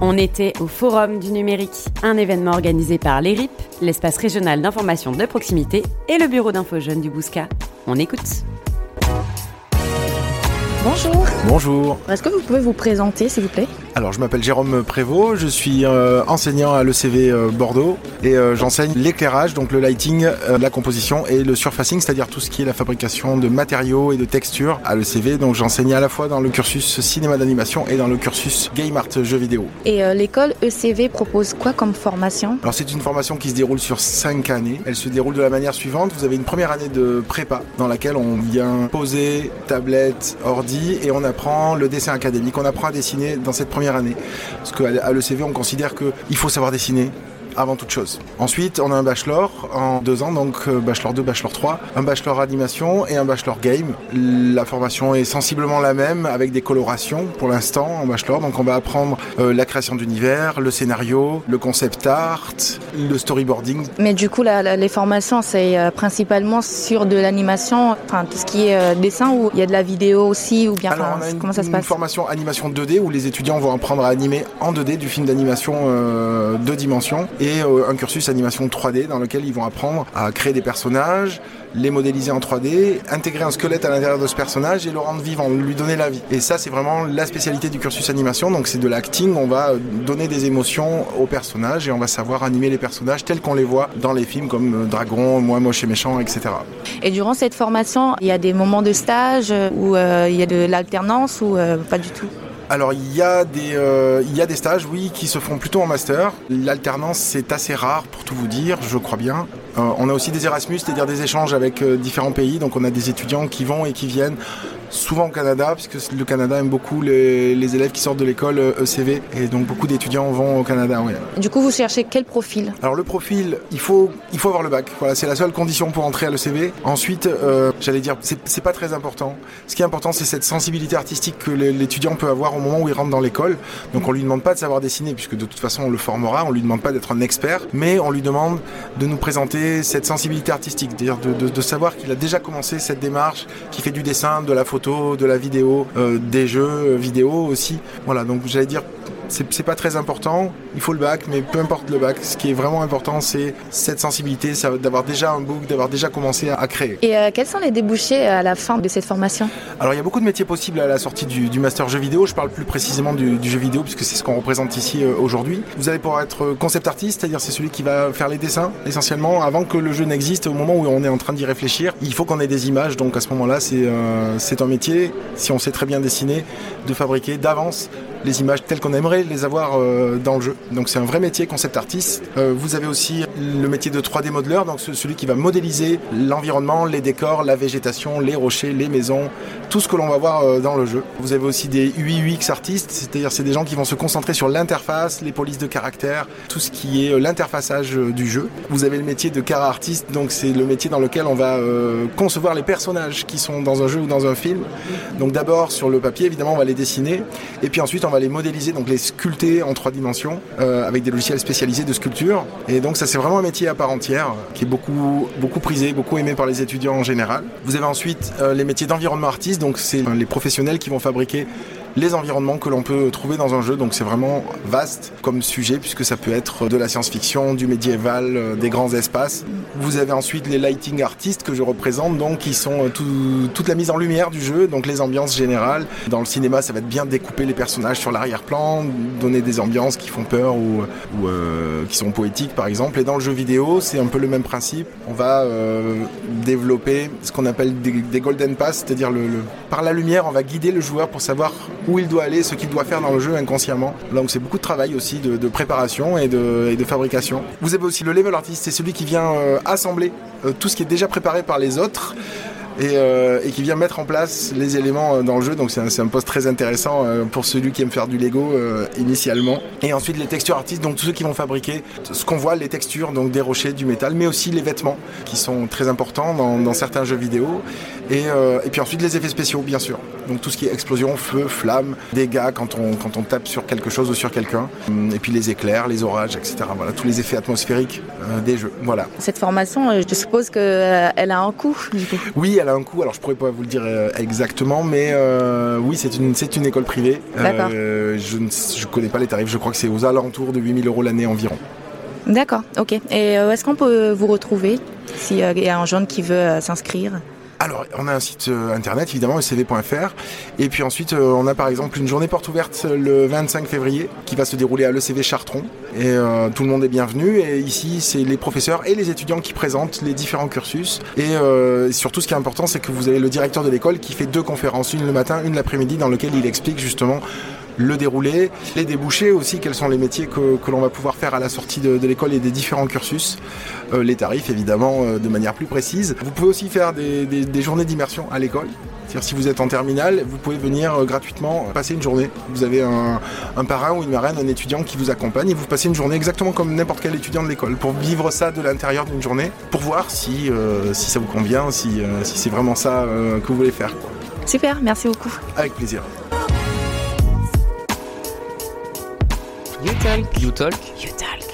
On était au Forum du numérique, un événement organisé par l'ERIP, l'espace régional d'information de proximité, et le bureau d'info jeunes du Bouscat. On écoute. Bonjour. Bonjour. Est-ce que vous pouvez vous présenter, s'il vous plaît? Alors, je m'appelle Jérôme Prévost, je suis euh, enseignant à l'ECV euh, Bordeaux et euh, j'enseigne l'éclairage, donc le lighting, la composition et le surfacing, c'est-à-dire tout ce qui est la fabrication de matériaux et de textures à l'ECV. Donc, j'enseigne à la fois dans le cursus cinéma d'animation et dans le cursus game art jeux vidéo. Et l'école ECV propose quoi comme formation? Alors, c'est une formation qui se déroule sur 5 années. Elle se déroule de la manière suivante. Vous avez une première année de prépa dans laquelle on vient poser tablette, ordi et on apprend le dessin académique. On apprend à dessiner dans cette première année. Parce qu'à l'ECV, on considère qu'il faut savoir dessiner avant toute chose. Ensuite, on a un bachelor en deux ans, donc euh, bachelor 2, bachelor 3, un bachelor animation et un bachelor game. La formation est sensiblement la même avec des colorations pour l'instant en bachelor. Donc on va apprendre euh, la création d'univers, le scénario, le concept art, le storyboarding. Mais du coup, la- la- les formations, c'est euh, principalement sur de l'animation, enfin tout ce qui est euh, dessin, ou il y a de la vidéo aussi, ou bien Alors enfin, on a une, comment ça se une passe formation animation 2D où les étudiants vont apprendre à animer en 2D du film d'animation deux dimensions et euh, un cursus animation 3D dans lequel ils vont apprendre à créer des personnages, les modéliser en 3D, intégrer un squelette à l'intérieur de ce personnage et le rendre vivant, lui donner la vie. Et ça c'est vraiment la spécialité du cursus animation, donc c'est de l'acting, on va euh, donner des émotions aux personnages et on va savoir animer les personnages tels qu'on les voit dans les films comme euh, Dragon, Moi Moche et Méchant, etc. Et durant cette formation, il y a des moments de stage où il y a de l'alternance ou pas du tout? Alors il y a des euh, il y a des stages oui qui se font plutôt en master. L'alternance c'est assez rare pour tout vous dire, je crois bien. Euh, on a aussi des Erasmus, c'est-à-dire des échanges avec euh, différents pays. Donc on a des étudiants qui vont et qui viennent souvent au Canada, puisque le Canada aime beaucoup les, les élèves qui sortent de l'école euh, ECV, et donc beaucoup d'étudiants vont au Canada. Oui. Du coup, vous cherchez quel profil? Alors le profil, il faut, il faut avoir le bac. Voilà, c'est la seule condition pour entrer à l'ECV. Ensuite, euh, j'allais dire, c'est pas très important. Ce qui est important, c'est cette sensibilité artistique que l'é- l'étudiant peut avoir au moment où il rentre dans l'école. Donc on lui demande pas de savoir dessiner, puisque de toute façon on le formera. On lui demande pas d'être un expert, mais on lui demande de nous présenter cette sensibilité artistique, c'est-à-dire de, de- de savoir qu'il a déjà commencé cette démarche, qu'il fait du dessin, de la photo, de la vidéo, euh, des jeux euh, vidéo aussi. Voilà, donc j'allais dire c'est pas très important, il faut le bac, mais peu importe le bac, ce qui est vraiment important, c'est cette sensibilité, d'avoir déjà un book, d'avoir déjà commencé à, à créer. Et euh, quels sont les débouchés à la fin de cette formation? Alors il y a beaucoup de métiers possibles à la sortie du, du master jeu vidéo, je parle plus précisément du, du jeu vidéo, puisque c'est ce qu'on représente ici euh, aujourd'hui. Vous allez pouvoir être concept artiste, c'est-à-dire c'est celui qui va faire les dessins, essentiellement, avant que le jeu n'existe, au moment où on est en train d'y réfléchir, il faut qu'on ait des images, donc à ce moment-là, c'est euh, c'est un métier, si on sait très bien dessiner, de fabriquer d'avance les images telles qu'on aimerait les avoir euh, dans le jeu. Donc c'est un vrai métier, concept artiste. Euh, vous avez aussi le métier de 3D modeler, donc ce- celui qui va modéliser l'environnement, les décors, la végétation, les rochers, les maisons, tout ce que l'on va voir euh, dans le jeu. Vous avez aussi des UX artistes, c'est-à-dire c'est des gens qui vont se concentrer sur l'interface, les polices de caractère, tout ce qui est l'interfaçage du jeu. Vous avez le métier de cara artiste, donc c'est le métier dans lequel on va concevoir les personnages qui sont dans un jeu ou dans un film. Donc d'abord sur le papier, évidemment, on va les dessiner, et puis ensuite on va les modéliser, donc les sculpter en trois dimensions euh, avec des logiciels spécialisés de sculpture. Et donc ça c'est vraiment un métier à part entière qui est beaucoup beaucoup prisé, beaucoup aimé par les étudiants en général. Vous avez ensuite euh, les métiers d'environnement artiste, donc c'est euh, les professionnels qui vont fabriquer les environnements que l'on peut trouver dans un jeu. Donc c'est vraiment vaste comme sujet puisque ça peut être de la science-fiction, du médiéval, euh, des grands espaces. Vous avez ensuite les lighting artistes que je représente, donc qui sont euh, tout- toute la mise en lumière du jeu, donc les ambiances générales. Dans le cinéma, ça va être bien découper les personnages sur l'arrière-plan, donner des ambiances qui font peur ou, euh, qui sont poétiques par exemple. Et dans le jeu vidéo, c'est un peu le même principe. On va développer ce qu'on appelle des, golden pass, c'est-à-dire par la lumière, on va guider le joueur pour savoir où il doit aller, ce qu'il doit faire dans le jeu inconsciemment. Donc c'est beaucoup de travail aussi de, préparation et de, et de fabrication. Vous avez aussi le level artist, c'est celui qui vient euh, assembler euh, tout ce qui est déjà préparé par les autres et, euh, et qui vient mettre en place les éléments euh, dans le jeu. Donc c'est un, poste très intéressant euh, pour celui qui aime faire du Lego euh, initialement. Et ensuite les textures artistes, donc tous ceux qui vont fabriquer ce qu'on voit, les textures, donc des rochers, du métal, mais aussi les vêtements qui sont très importants dans, dans certains jeux vidéo. Et, euh, et puis ensuite les effets spéciaux, bien sûr. Donc tout ce qui est explosion, feu, flamme, dégâts quand on, quand on tape sur quelque chose ou sur quelqu'un. Hum, Et puis les éclairs, les orages, etc. Voilà, tous les effets atmosphériques des jeux. Voilà. Cette formation, je suppose qu'elle a un coût. du coup. Oui, elle a un coût. Alors je pourrais pas vous le dire euh, exactement, mais euh, oui, c'est une, c'est une école privée. Euh, je ne je connais pas les tarifs. Je crois que c'est aux alentours de 8000 euros l'année environ. D'accord, ok. Et est-ce qu'on peut vous retrouver s'il y a un jeune qui veut s'inscrire? Alors, on a un site euh, internet, évidemment, ecv.fr. Et puis ensuite, euh, on a par exemple une journée porte ouverte le 25 février qui va se dérouler à l'ECV Chartron. Et euh, tout le monde est bienvenu. Et ici, c'est les professeurs et les étudiants qui présentent les différents cursus. Et surtout, ce qui est important, c'est que vous avez le directeur de l'école qui fait deux conférences, une le matin, une l'après-midi, dans lequel il explique justement le déroulé, les débouchés aussi, quels sont les métiers que, que l'on va pouvoir faire à la sortie de, de l'école et des différents cursus, Euh, les tarifs évidemment euh, de manière plus précise. Vous pouvez aussi faire des, des- des journées d'immersion à l'école. C'est-à-dire si vous êtes en terminale, vous pouvez venir euh, gratuitement passer une journée. Vous avez un, un parrain ou une marraine, un étudiant qui vous accompagne et vous passez une journée exactement comme n'importe quel étudiant de l'école pour vivre ça de l'intérieur d'une journée, pour voir si, euh, si ça vous convient, si, si c'est vraiment ça que vous voulez faire. quoi. Super, merci beaucoup. Avec plaisir. You Talk. You Talk.